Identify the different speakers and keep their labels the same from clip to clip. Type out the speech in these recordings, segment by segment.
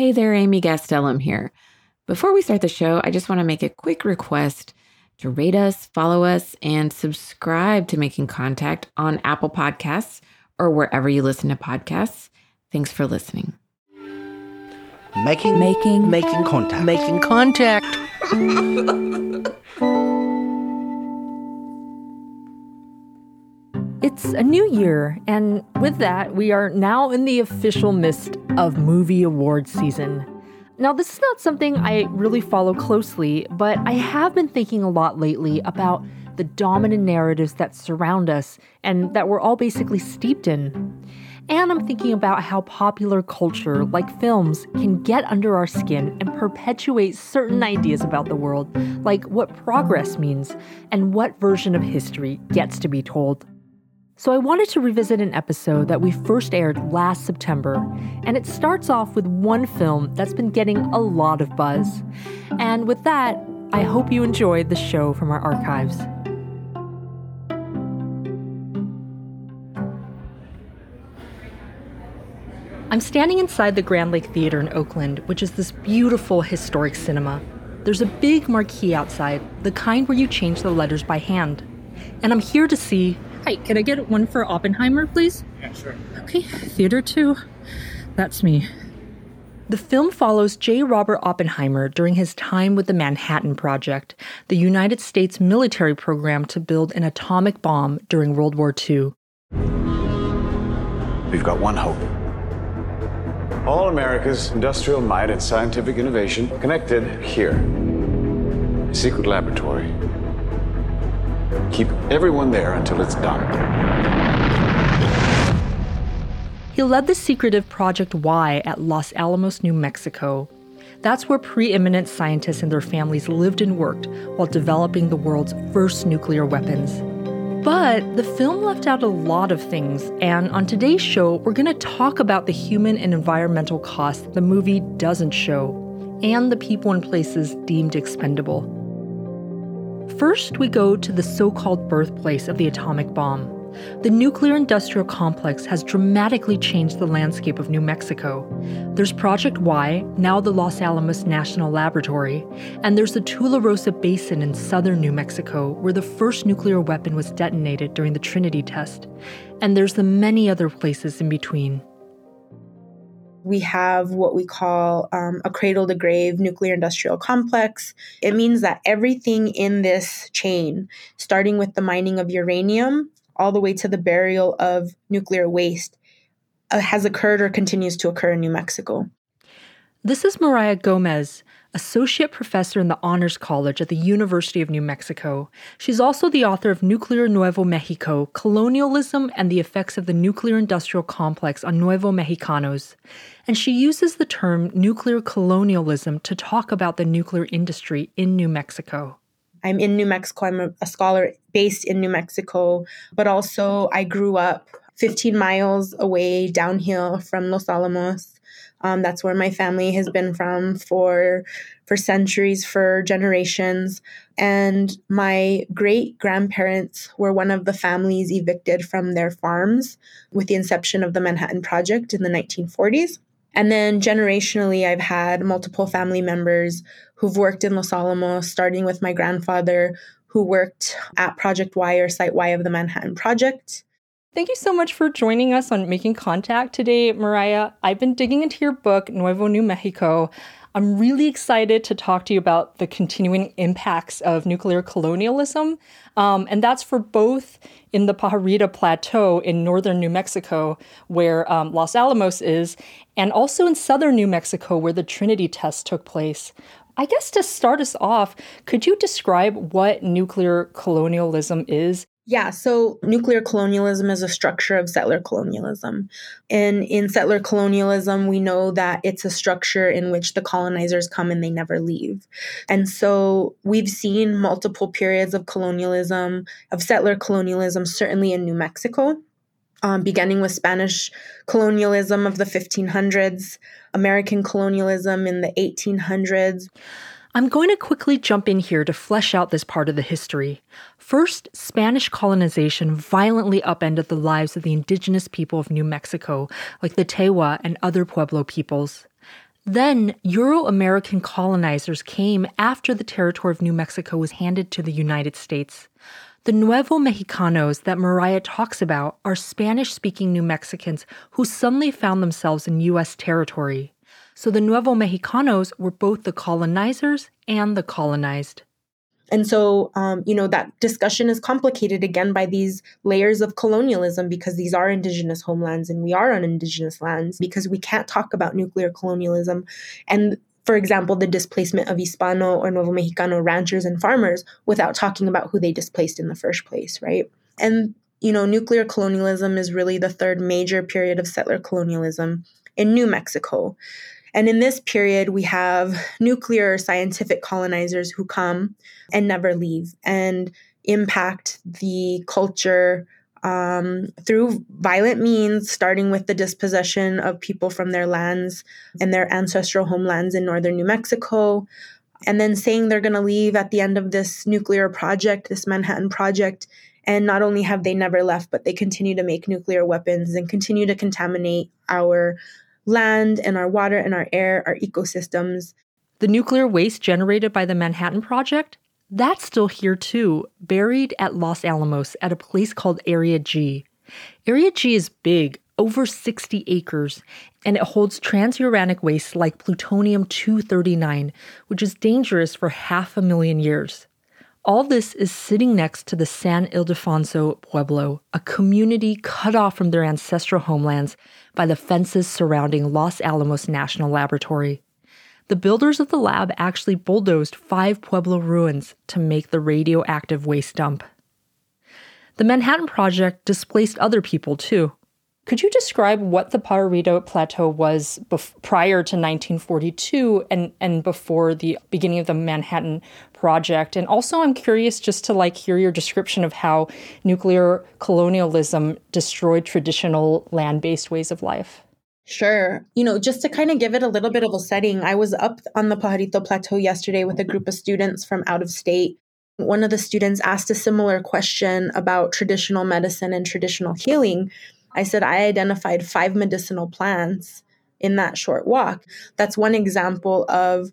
Speaker 1: Hey there, Amy Gastelum here. Before we start the show, I just want to make a quick request to rate us, follow us, and subscribe to Making Contact on Apple Podcasts or wherever you listen to podcasts. Thanks for listening.
Speaker 2: Making
Speaker 3: Making
Speaker 2: making contact.
Speaker 3: making contact. It's a new year, and with that, we are now in the official midst of movie awards season. Now, this is not something I really follow closely, but I have been thinking a lot lately about the dominant narratives that surround us and that we're all basically steeped in. And I'm thinking about how popular culture, like films, can get under our skin and perpetuate certain ideas about the world, like what progress means and what version of history gets to be told. So I wanted to revisit an episode that we first aired last September, and it starts off with one film that's been getting a lot of buzz. And with that, I hope you enjoyed the show from our archives. I'm standing inside the Grand Lake Theater in Oakland, which is this beautiful historic cinema. There's a big marquee outside, the kind where you change the letters by hand. And I'm here to see
Speaker 4: Hi, can I get one for Oppenheimer, please?
Speaker 5: Yeah, sure.
Speaker 4: Okay, theater two. That's me.
Speaker 3: The film follows J. Robert Oppenheimer during his time with the Manhattan Project, the United States military program to build an atomic bomb during World War II.
Speaker 5: We've got one hope. All America's industrial might and scientific innovation connected here. A secret laboratory. Keep everyone there until it's done.
Speaker 3: He led the secretive Project Y at Los Alamos, New Mexico. That's where preeminent scientists and their families lived and worked while developing the world's first nuclear weapons. But the film left out a lot of things, and on today's show, we're going to talk about the human and environmental costs the movie doesn't show, and the people and places deemed expendable. First, we go to the so called birthplace of the atomic bomb. The nuclear industrial complex has dramatically changed the landscape of New Mexico. There's Project Y, now the Los Alamos National Laboratory, and there's the Tularosa Basin in southern New Mexico, where the first nuclear weapon was detonated during the Trinity test. And there's the many other places in between.
Speaker 6: We have what we call um, a cradle to grave nuclear industrial complex. It means that everything in this chain, starting with the mining of uranium all the way to the burial of nuclear waste, uh, has occurred or continues to occur in New Mexico.
Speaker 3: This is Myrriah Gómez, associate professor in the Honors College at the University of New Mexico. She's also the author of Nuclear Nuevo Mexico Colonialism and the Effects of the Nuclear Industrial Complex on Nuevo Mexicanos. And she uses the term nuclear colonialism to talk about the nuclear industry in New Mexico.
Speaker 6: I'm in New Mexico. I'm a, scholar based in New Mexico, but also I grew up 15 miles away downhill from Los Alamos. Um, that's where my family has been from for for centuries, for generations. And my great grandparents were one of the families evicted from their farms with the inception of the Manhattan Project in the 1940s. And then generationally, I've had multiple family members who've worked in Los Alamos, starting with my grandfather, who worked at Project Y or Site Y of the Manhattan Project.
Speaker 3: Thank you so much for joining us on Making Contact today, Myrriah. I've been digging into your book, Nuevo New Mexico. I'm really excited to talk to you about the continuing impacts of nuclear colonialism. Um, and that's for both in the Pajarito Plateau in northern New Mexico, where um, Los Alamos is, and also in southern New Mexico, where the Trinity test took place. I guess to start us off, could you describe what nuclear colonialism is
Speaker 6: Yeah, so nuclear colonialism is a structure of settler colonialism. And in settler colonialism, we know that it's a structure in which the colonizers come and they never leave. And so we've seen multiple periods of colonialism, of settler colonialism, certainly in New Mexico. Um, beginning with Spanish colonialism of the 1500s, American colonialism in the 1800s,
Speaker 3: I'm going to quickly jump in here to flesh out this part of the history. First, Spanish colonization violently upended the lives of the indigenous people of New Mexico, like the Tewa and other Pueblo peoples. Then, Euro American colonizers came after the territory of New Mexico was handed to the United States. The Nuevo Mexicanos that Myrriah talks about are Spanish speaking New Mexicans who suddenly found themselves in U.S. territory. So the Nuevo Mexicanos were both the colonizers and the colonized.
Speaker 6: And so, um, you know, that discussion is complicated again by these layers of colonialism because these are indigenous homelands and we are on indigenous lands because we can't talk about nuclear colonialism. And for example, the displacement of Hispano or Nuevo Mexicano ranchers and farmers without talking about who they displaced in the first place, right? And, you know, nuclear colonialism is really the third major period of settler colonialism in New Mexico. And in this period, we have nuclear scientific colonizers who come and never leave and impact the culture um, through violent means, starting with the dispossession of people from their lands and their ancestral homelands in northern New Mexico, and then saying they're going to leave at the end of this nuclear project, this Manhattan Project. And not only have they never left, but they continue to make nuclear weapons and continue to contaminate our land and our water and our air, our ecosystems.
Speaker 3: The nuclear waste generated by the Manhattan Project, that's still here too, buried at Los Alamos at a place called Area G. Area G is big, over 60 acres, and it holds transuranic waste like plutonium 239, which is dangerous for half a million years. All this is sitting next to the San Ildefonso Pueblo, a community cut off from their ancestral homelands by the fences surrounding Los Alamos National Laboratory. The builders of the lab actually bulldozed five Pueblo ruins to make the radioactive waste dump. The Manhattan Project displaced other people too. Could you describe what the Pajarito Plateau was bef- prior to 1942 and, and before the beginning of the Manhattan Project? And also, I'm curious just to like hear your description of how nuclear colonialism destroyed traditional land-based ways of life.
Speaker 6: Sure. You know, just to kind of give it a little bit of a setting, I was up on the Pajarito Plateau yesterday with a group of students from out of state. One of the students asked a similar question about traditional medicine and traditional healing. I said I identified five medicinal plants in that short walk. That's one example of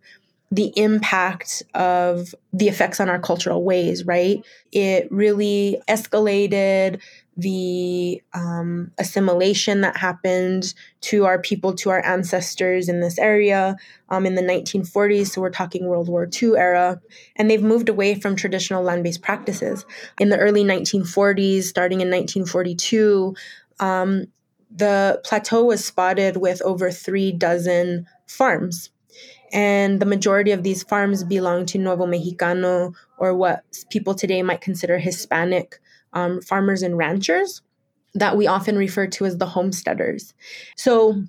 Speaker 6: the impact of the effects on our cultural ways, right? It really escalated the um, assimilation that happened to our people, to our ancestors in this area um, in the 1940s. So we're talking World War II era. And they've moved away from traditional land based practices. In the early 1940s, starting in 1942, um, the plateau was spotted with over three dozen farms. And the majority of these farms belong to Nuevo Mexicano, or what people today might consider Hispanic um, farmers and ranchers that we often refer to as the homesteaders. So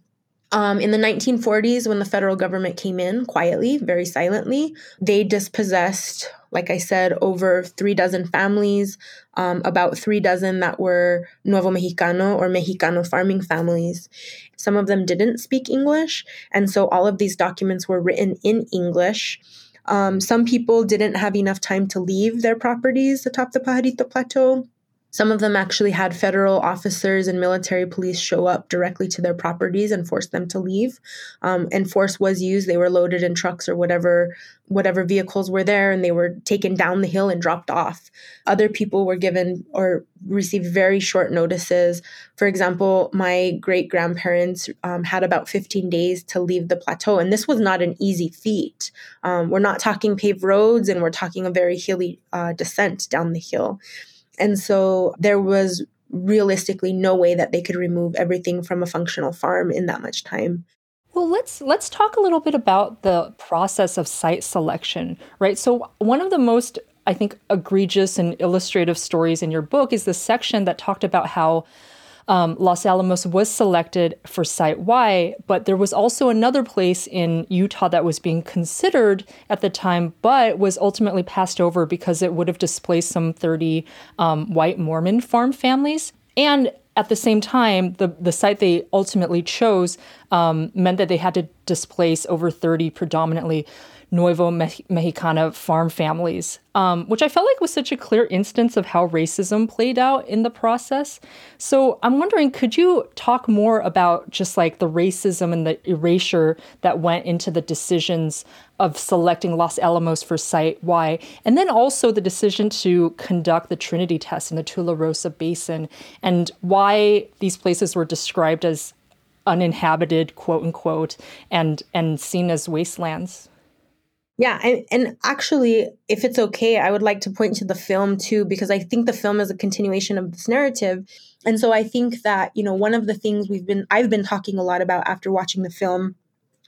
Speaker 6: um, in the 1940s, when the federal government came in quietly, very silently, they dispossessed, like I said, over three dozen families, um, about three dozen that were Nuevo Mexicano or Mexicano farming families. Some of them didn't speak English, and so all of these documents were written in English. Um, some people didn't have enough time to leave their properties atop the Pajarito Plateau. Some of them actually had federal officers and military police show up directly to their properties and force them to leave. Um, and force was used; they were loaded in trucks or whatever whatever vehicles were there, and they were taken down the hill and dropped off. Other people were given or received very short notices. For example, my great grandparents um, had about 15 days to leave the plateau, and this was not an easy feat. Um, we're not talking paved roads, and we're talking a very hilly uh, descent down the hill. And so there was realistically no way that they could remove everything from a functional farm in that much time.
Speaker 3: Well, let's let's talk a little bit about the process of site selection, right? So one of the most I think egregious and illustrative stories in your book is the section that talked about how um, Los Alamos was selected for Site Y, but there was also another place in Utah that was being considered at the time, but was ultimately passed over because it would have displaced some 30 um, white Mormon farm families. And at the same time, the, the site they ultimately chose um, meant that they had to displace over 30 predominantly Nuevo Mexicana farm families, um, which I felt like was such a clear instance of how racism played out in the process. So I'm wondering, could you talk more about just like the racism and the erasure that went into the decisions of selecting Los Alamos for Site Y, and then also the decision to conduct the Trinity test in the Tularosa Basin, and why these places were described as uninhabited, quote unquote, and and seen as wastelands.
Speaker 6: Yeah, and, and actually, if it's okay, I would like to point to the film too, because I think the film is a continuation of this narrative. And so I think that, you know, one of the things we've been I've been talking a lot about after watching the film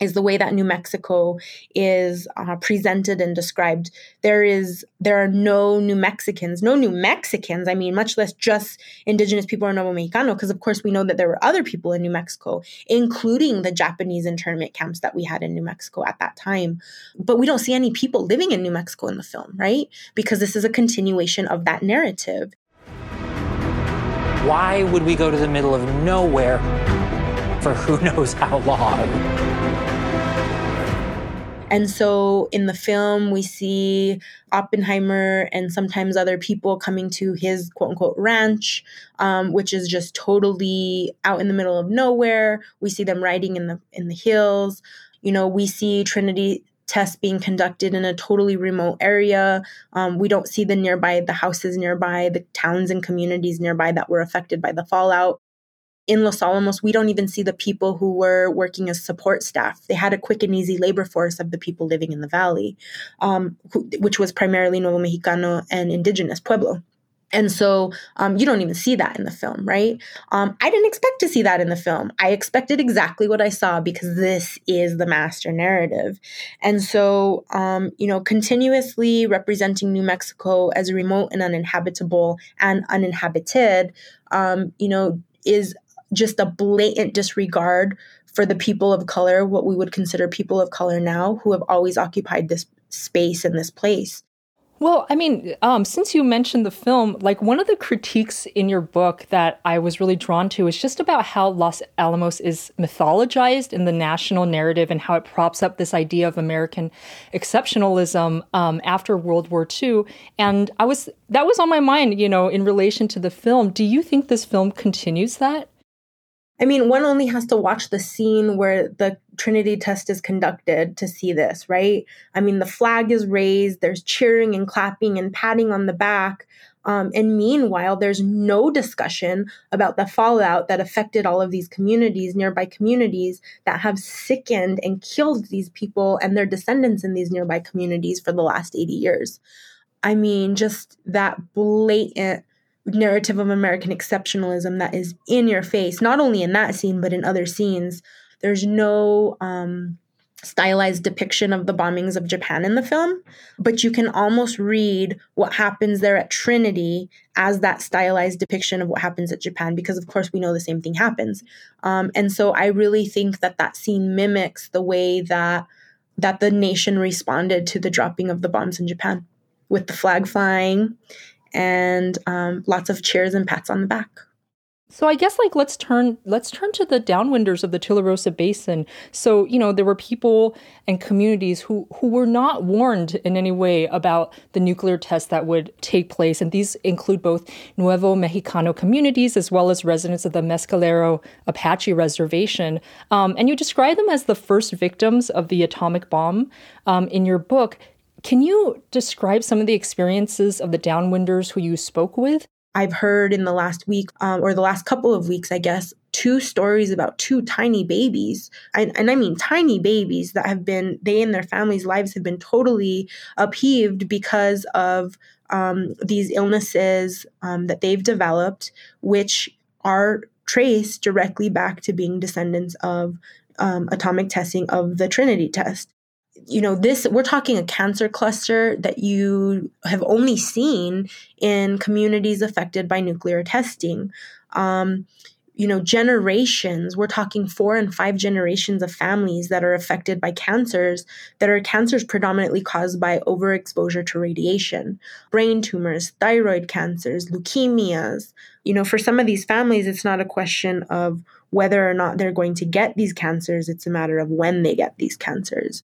Speaker 6: is the way that New Mexico is uh, presented and described. There is there are no New Mexicans, no New Mexicans. I mean, much less just Indigenous people or Nuevo Mexicano, because of course we know that there were other people in New Mexico, including the Japanese internment camps that we had in New Mexico at that time. But we don't see any people living in New Mexico in the film, right? Because this is a continuation of that narrative.
Speaker 7: Why would we go to the middle of nowhere for who knows how long?
Speaker 6: And so in the film, we see Oppenheimer and sometimes other people coming to his quote unquote ranch, um, which is just totally out in the middle of nowhere. We see them riding in the in the hills. You know, we see Trinity tests being conducted in a totally remote area. Um, we don't see the nearby, the houses nearby, the towns and communities nearby that were affected by the fallout in Los Alamos, we don't even see the people who were working as support staff. They had a quick and easy labor force of the people living in the valley, um, who, which was primarily Nuevo Mexicano and indigenous Pueblo. And so um, you don't even see that in the film, right? Um, I didn't expect to see that in the film. I expected exactly what I saw because this is the master narrative. And so, um, you know, continuously representing New Mexico as remote and uninhabitable and uninhabited, um, you know, is just a blatant disregard for the people of color, what we would consider people of color now, who have always occupied this space and this place.
Speaker 3: Well, I mean, um, since you mentioned the film, like one of the critiques in your book that I was really drawn to is just about how Los Alamos is mythologized in the national narrative and how it props up this idea of American exceptionalism um, after World War II. And I was that was on my mind, you know, in relation to the film. Do you think this film continues that?
Speaker 6: I mean, one only has to watch the scene where the Trinity test is conducted to see this, right? I mean, the flag is raised, there's cheering and clapping and patting on the back. Um, and meanwhile, there's no discussion about the fallout that affected all of these communities, nearby communities that have sickened and killed these people and their descendants in these nearby communities for the last 80 years. I mean, just that blatant narrative of American exceptionalism that is in your face, not only in that scene, but in other scenes. There's no um, stylized depiction of the bombings of Japan in the film, but you can almost read what happens there at Trinity as that stylized depiction of what happens at Japan, because of course we know the same thing happens. Um, and so I really think that that scene mimics the way that that the nation responded to the dropping of the bombs in Japan, with the flag flying and um, lots of cheers and pats on the back.
Speaker 3: So I guess like let's turn let's turn to the downwinders of the Tularosa Basin. So you know there were people and communities who who were not warned in any way about the nuclear tests that would take place, and these include both Nuevo Mexicano communities as well as residents of the Mescalero Apache Reservation. Um, and you describe them as the first victims of the atomic bomb um, in your book. Can you describe some of the experiences of the downwinders who you spoke with?
Speaker 6: I've heard in the last week, um, or the last couple of weeks, I guess, two stories about two tiny babies. And, and I mean tiny babies that have been, they and their families' lives have been totally upheaved because of um, these illnesses um, that they've developed, which are traced directly back to being descendants of um, atomic testing of the Trinity test you know this we're talking a cancer cluster that you have only seen in communities affected by nuclear testing. Um, you know generations we're talking four and five generations of families that are affected by cancers that are cancers predominantly caused by overexposure to radiation brain tumors thyroid cancers leukemias. You know for some of these families it's not a question of whether or not they're going to get these cancers. It's a matter of when they get these cancers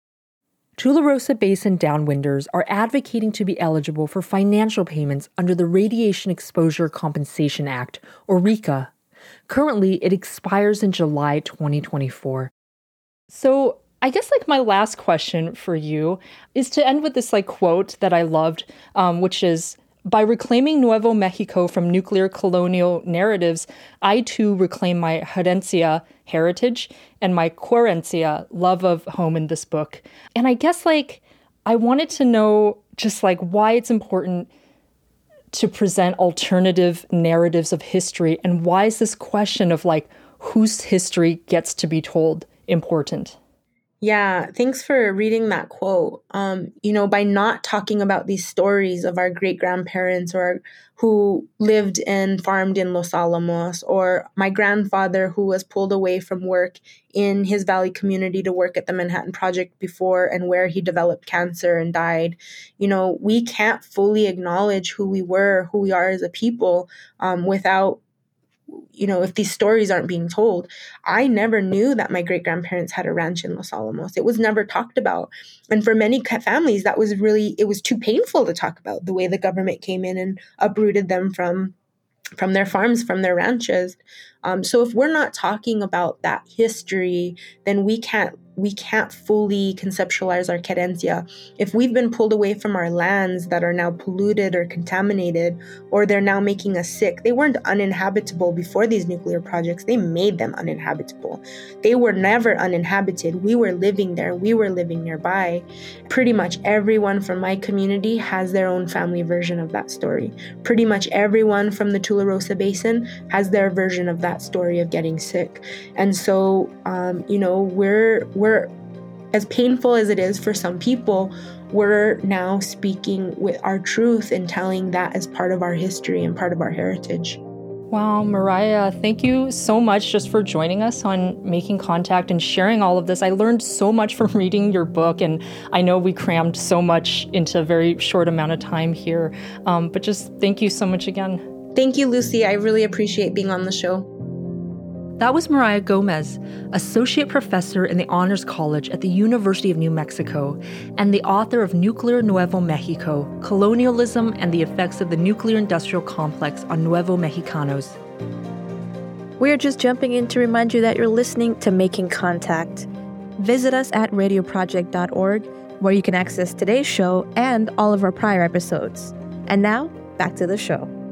Speaker 3: Tularosa Basin downwinders are advocating to be eligible for financial payments under the Radiation Exposure Compensation Act, or RECA. Currently, it expires in July 2024. So, I guess like my last question for you is to end with this like quote that I loved, um, which is by reclaiming Nuevo Mexico from nuclear colonial narratives, I too reclaim my herencia, heritage, and my querencia, love of home in this book. And I guess like I wanted to know just like why it's important to present alternative narratives of history and why is this question of like whose history gets to be told important?
Speaker 6: Yeah, thanks for reading that quote. Um, you know, by not talking about these stories of our great grandparents or who lived and farmed in Los Alamos, or my grandfather who was pulled away from work in his valley community to work at the Manhattan Project before and where he developed cancer and died. You know, we can't fully acknowledge who we were, who we are as a people, um, without you know, if these stories aren't being told, I never knew that my great grandparents had a ranch in Los Alamos. It was never talked about. And for many families, that was really, it was too painful to talk about the way the government came in and uprooted them from from their farms, from their ranches. Um, so if we're not talking about that history, then we can't we can't fully conceptualize our querencia. If we've been pulled away from our lands that are now polluted or contaminated, or they're now making us sick, they weren't uninhabitable before these nuclear projects. They made them uninhabitable. They were never uninhabited. We were living there, we were living nearby. Pretty much everyone from my community has their own family version of that story. Pretty much everyone from the Tularosa Basin has their version of that story of getting sick. And so, um, you know, we're, we're we're as painful as it is for some people, we're now speaking with our truth and telling that as part of our history and part of our heritage.
Speaker 3: Wow, Myrriah, thank you so much just for joining us on Making Contact and sharing all of this. I learned so much from reading your book, and I know we crammed so much into a very short amount of time here. Um, but just thank you so much again.
Speaker 6: Thank you, Lucy. I really appreciate being on the show.
Speaker 3: That was Myrriah Gómez, Associate Professor in the Honors College at the University of New Mexico and the author of Nuclear Nuevo Mexico Colonialism and the Effects of the Nuclear Industrial Complex on Nuevo Mexicanos.
Speaker 8: We're just jumping in to remind you that you're listening to Making Contact. Visit us at radioproject.org, where you can access today's show and all of our prior episodes. And now, back to the show.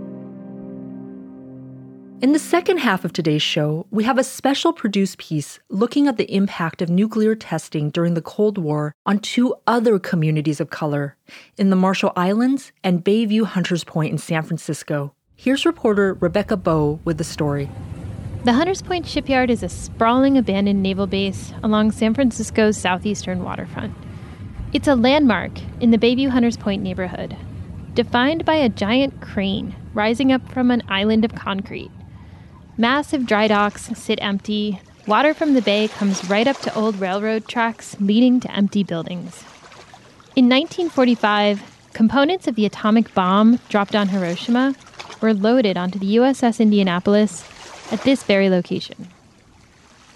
Speaker 3: In the second half of today's show, we have a special produced piece looking at the impact of nuclear testing during the Cold War on two other communities of color in the Marshall Islands and Bayview Hunters Point in San Francisco. Here's reporter Rebecca Bowe with the story.
Speaker 9: The Hunters Point shipyard is a sprawling abandoned naval base along San Francisco's southeastern waterfront. It's a landmark in the Bayview Hunters Point neighborhood, defined by a giant crane rising up from an island of concrete. Massive dry docks sit empty. Water from the bay comes right up to old railroad tracks leading to empty buildings. In 1945, components of the atomic bomb dropped on Hiroshima were loaded onto the USS Indianapolis at this very location.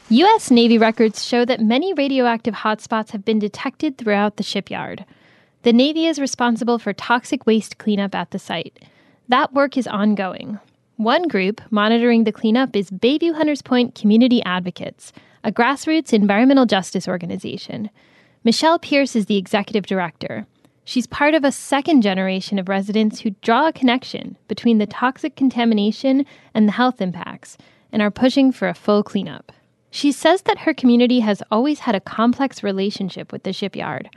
Speaker 9: U.S. Navy records show that many radioactive hotspots have been detected throughout the shipyard. The Navy is responsible for toxic waste cleanup at the site. That work is ongoing, one group monitoring the cleanup is Bayview Hunters Point Community Advocates, a grassroots environmental justice organization. Michelle Pierce is the executive director. She's part of a second generation of residents who draw a connection between the toxic contamination and the health impacts and are pushing for a full cleanup. She says that her community has always had a complex relationship with the shipyard.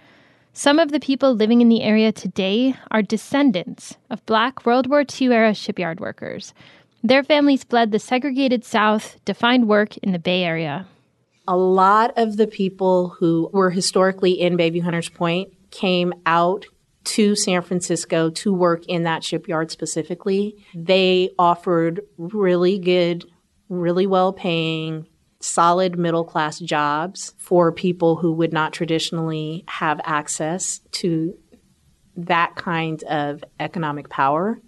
Speaker 9: Some of the people living in the area today are descendants of black World War II era shipyard workers. Their families fled the segregated South to find work in the Bay Area.
Speaker 10: A lot of the people who were historically in Bayview Hunters Point came out to San Francisco to work in that shipyard specifically. They offered really good, really well paying solid middle class jobs for people who would not traditionally have access to that kind of economic power.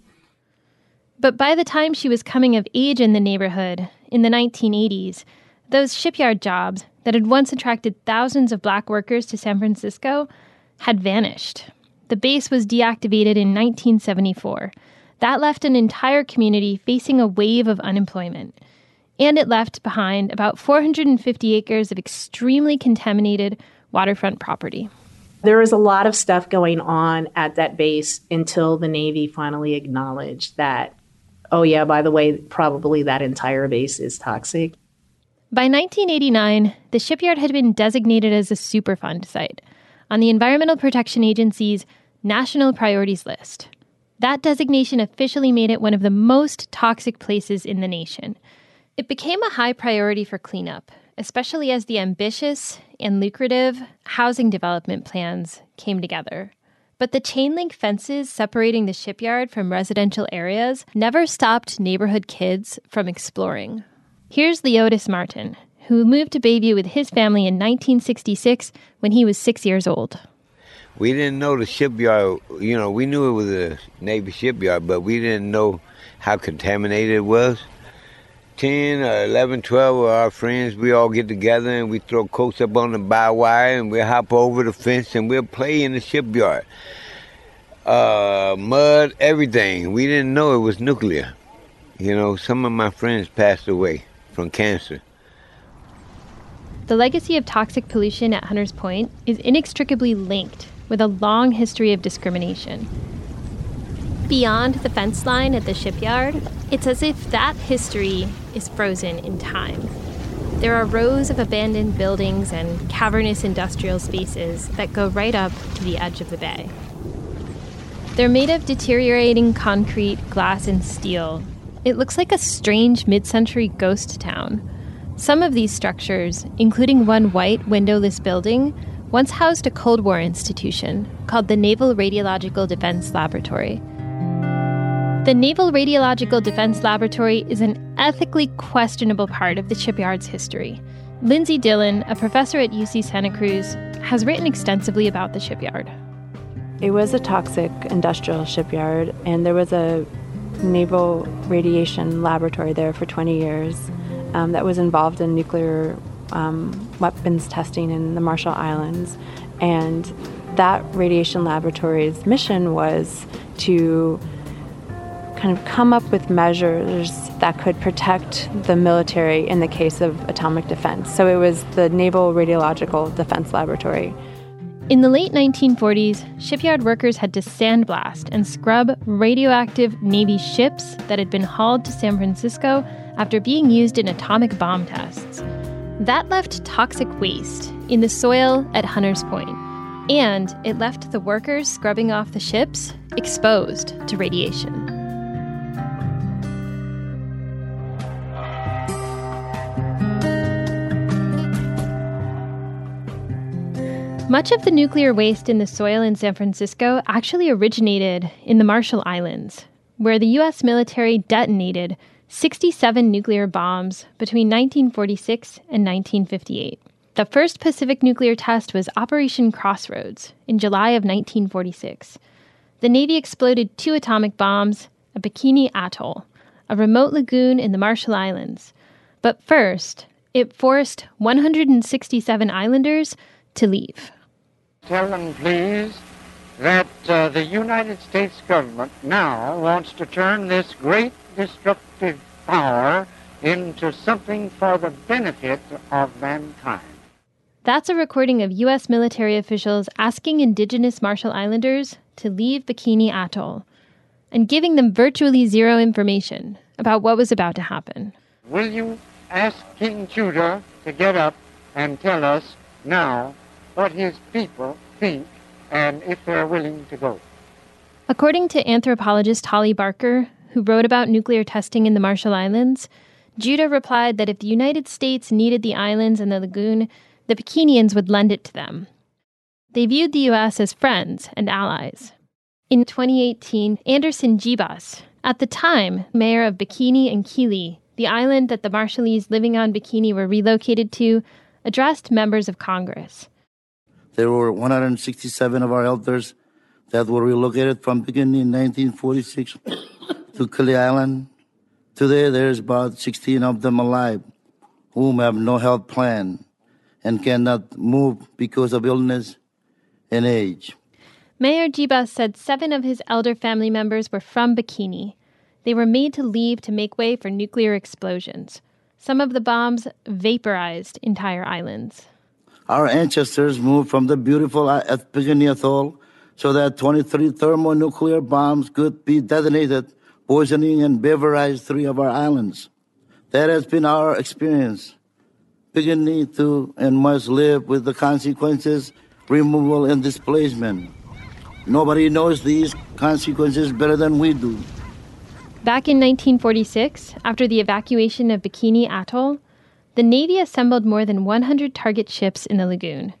Speaker 9: But by the time she was coming of age in the neighborhood in the 1980s, those shipyard jobs that had once attracted thousands of black workers to San Francisco had vanished. The base was deactivated in 1974. That left an entire community facing a wave of unemployment. And it left behind about 450 acres of extremely contaminated waterfront property.
Speaker 10: There was a lot of stuff going on at that base until the Navy finally acknowledged that, oh, yeah, by the way, probably that entire base is toxic.
Speaker 9: By 1989, the shipyard had been designated as a Superfund site on the Environmental Protection Agency's National Priorities List. That designation officially made it one of the most toxic places in the nation. It became a high priority for cleanup, especially as the ambitious and lucrative housing development plans came together. But the chain link fences separating the shipyard from residential areas never stopped neighborhood kids from exploring. Here's Leotis Martin, who moved to Bayview with his family in 1966 when he was six years old.
Speaker 11: We didn't know the shipyard, you know, we knew it was a Navy shipyard, but we didn't know how contaminated it was. 10 or 11, 12 of our friends, we all get together and we throw coats up on the bow wire and we hop over the fence and we'll play in the shipyard. Uh, mud, everything. We didn't know it was nuclear. You know, some of my friends passed away from cancer.
Speaker 9: The legacy of toxic pollution at Hunters Point is inextricably linked with a long history of discrimination. Beyond the fence line at the shipyard, it's as if that history is frozen in time. There are rows of abandoned buildings and cavernous industrial spaces that go right up to the edge of the bay. They're made of deteriorating concrete, glass, and steel. It looks like a strange mid century ghost town. Some of these structures, including one white, windowless building, once housed a Cold War institution called the Naval Radiological Defense Laboratory. The Naval Radiological Defense Laboratory is an ethically questionable part of the shipyard's history. Lindsey Dillon, a professor at UC Santa Cruz, has written extensively about the shipyard.
Speaker 12: It was a toxic industrial shipyard, and there was a naval radiation laboratory there for 20 years um, that was involved in nuclear um, weapons testing in the Marshall Islands. And that radiation laboratory's mission was to kind of come up with measures that could protect the military in the case of atomic defense. So it was the Naval Radiological Defense Laboratory.
Speaker 9: In the late 1940s, shipyard workers had to sandblast and scrub radioactive Navy ships that had been hauled to San Francisco after being used in atomic bomb tests. That left toxic waste in the soil at Hunters Point, and it left the workers scrubbing off the ships exposed to radiation. Much of the nuclear waste in the soil in San Francisco actually originated in the Marshall Islands, where the U.S. military detonated 67 nuclear bombs between 1946 and 1958. The first Pacific nuclear test was Operation Crossroads in July of 1946. The Navy exploded two atomic bombs at Bikini Atoll, a remote lagoon in the Marshall Islands. But first, it forced 167 islanders to leave.
Speaker 13: Tell them, please, that uh, the United States government now wants to turn this great destructive power into something for the benefit of mankind.
Speaker 9: That's a recording of U.S. military officials asking indigenous Marshall Islanders to leave Bikini Atoll and giving them virtually zero information about what was about to happen.
Speaker 13: Will you ask King Juda to get up and tell us now what his people think and if they're willing to go.
Speaker 9: According to anthropologist Holly Barker, who wrote about nuclear testing in the Marshall Islands, Juda replied that if the United States needed the islands and the lagoon, the Bikinians would lend it to them. They viewed the U.S. as friends and allies. In 2018, Anderson Jibas, at the time mayor of Bikini and Kili, the island that the Marshallese living on Bikini were relocated to, addressed members of Congress.
Speaker 14: There were 167 of our elders that were relocated from Bikini in 1946 to Kili Island. Today, there's about 16 of them alive whom have no health plan and cannot move because of illness and age.
Speaker 9: Mayor Jibas said seven of his elder family members were from Bikini. They were made to leave to make way for nuclear explosions. Some of the bombs vaporized entire islands.
Speaker 14: Our ancestors moved from the beautiful Bikini Atoll so that 23 thermonuclear bombs could be detonated, poisoning and vaporize three of our islands. That has been our experience. Bikini too and must live with the consequences, removal and displacement. Nobody knows these consequences better than we do.
Speaker 9: Back in 1946, after the evacuation of Bikini Atoll, the Navy assembled more than 100 target ships in the lagoon.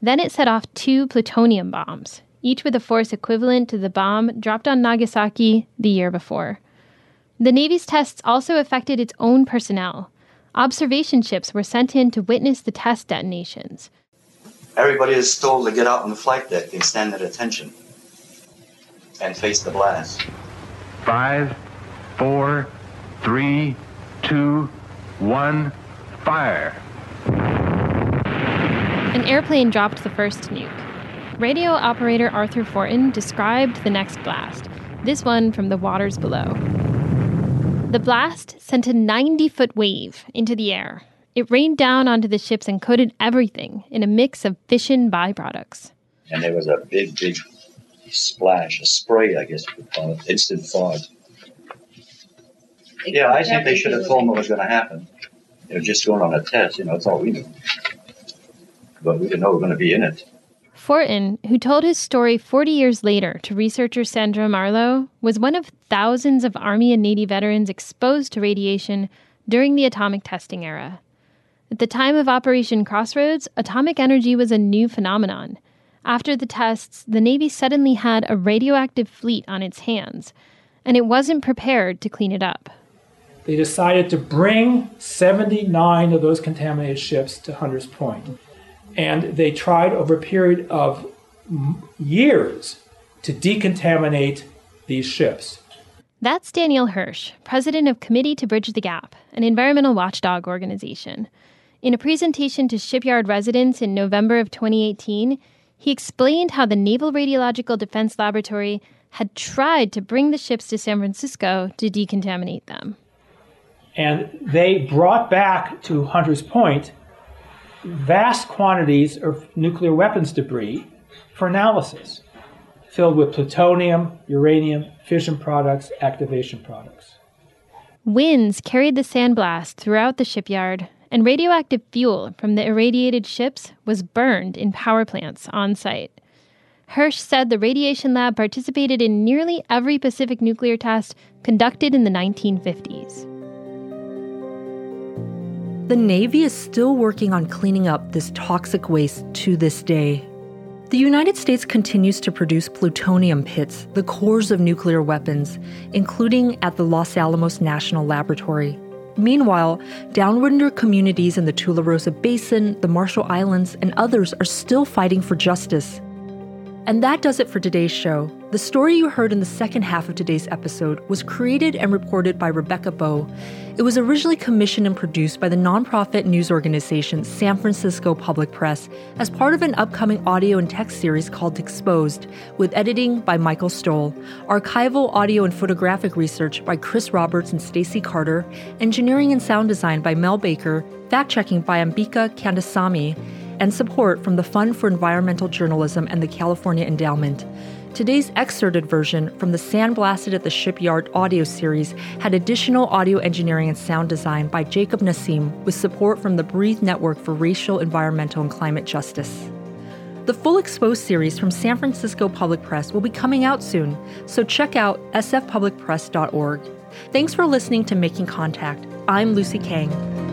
Speaker 9: Then it set off two plutonium bombs, each with a force equivalent to the bomb dropped on Nagasaki the year before. The Navy's tests also affected its own personnel. Observation ships were sent in to witness the test detonations.
Speaker 15: Everybody is told to get out on the flight deck and stand at attention and face the blast.
Speaker 16: Five, four, three, two, one, fire.
Speaker 9: An airplane dropped the first nuke. Radio operator Arthur Fortin described the next blast, this one from the waters below. The blast sent a 90 foot wave into the air. It rained down onto the ships and coated everything in a mix of fission byproducts.
Speaker 15: And there was a big, big splash, a spray, I guess you could call it, instant fog. Yeah, I think they should have told them what was going to happen. They were just going on a test, you know, that's all we knew. But we didn't know we were going to be in it.
Speaker 9: Fortin, who told his story 40 years later to researcher Sandra Marlowe, was one of thousands of Army and Navy veterans exposed to radiation during the atomic testing era. At the time of Operation Crossroads, atomic energy was a new phenomenon. After the tests, the Navy suddenly had a radioactive fleet on its hands, and it wasn't prepared to clean it up.
Speaker 17: They decided to bring 79 of those contaminated ships to Hunters Point. And they tried over a period of years to decontaminate these ships.
Speaker 9: That's Daniel Hirsch, president of Committee to Bridge the Gap, an environmental watchdog organization. In a presentation to shipyard residents in November of 2018, he explained how the Naval Radiological Defense Laboratory had tried to bring the ships to San Francisco to decontaminate them.
Speaker 17: And they brought back to Hunters Point vast quantities of nuclear weapons debris for analysis, filled with plutonium, uranium, fission products, activation products.
Speaker 9: Winds carried the sandblast throughout the shipyard, and radioactive fuel from the irradiated ships was burned in power plants on site. Hirsch said the radiation lab participated in nearly every Pacific nuclear test conducted in the 1950s.
Speaker 3: The Navy is still working on cleaning up this toxic waste to this day. The United States continues to produce plutonium pits, the cores of nuclear weapons, including at the Los Alamos National Laboratory. Meanwhile, downwinder communities in the Tularosa Basin, the Marshall Islands, and others are still fighting for justice. And that does it for today's show. The story you heard in the second half of today's episode was created and reported by Rebecca Bowe. It was originally commissioned and produced by the nonprofit news organization San Francisco Public Press as part of an upcoming audio and text series called Exposed, with editing by Michael Stoll, archival audio and photographic research by Chris Roberts and Stacy Carter, engineering and sound design by Mel Baker, fact checking by Ambika Kandasamy, and support from the Fund for Environmental Journalism and the California Endowment. Today's excerpted version from the Sandblasted at the Shipyard audio series had additional audio engineering and sound design by Jacob Nassim with support from the Breathe Network for Racial, Environmental, and Climate Justice. The full Exposed series from San Francisco Public Press will be coming out soon, so check out sfpublicpress.org. Thanks for listening to Making Contact. I'm Lucy Kang.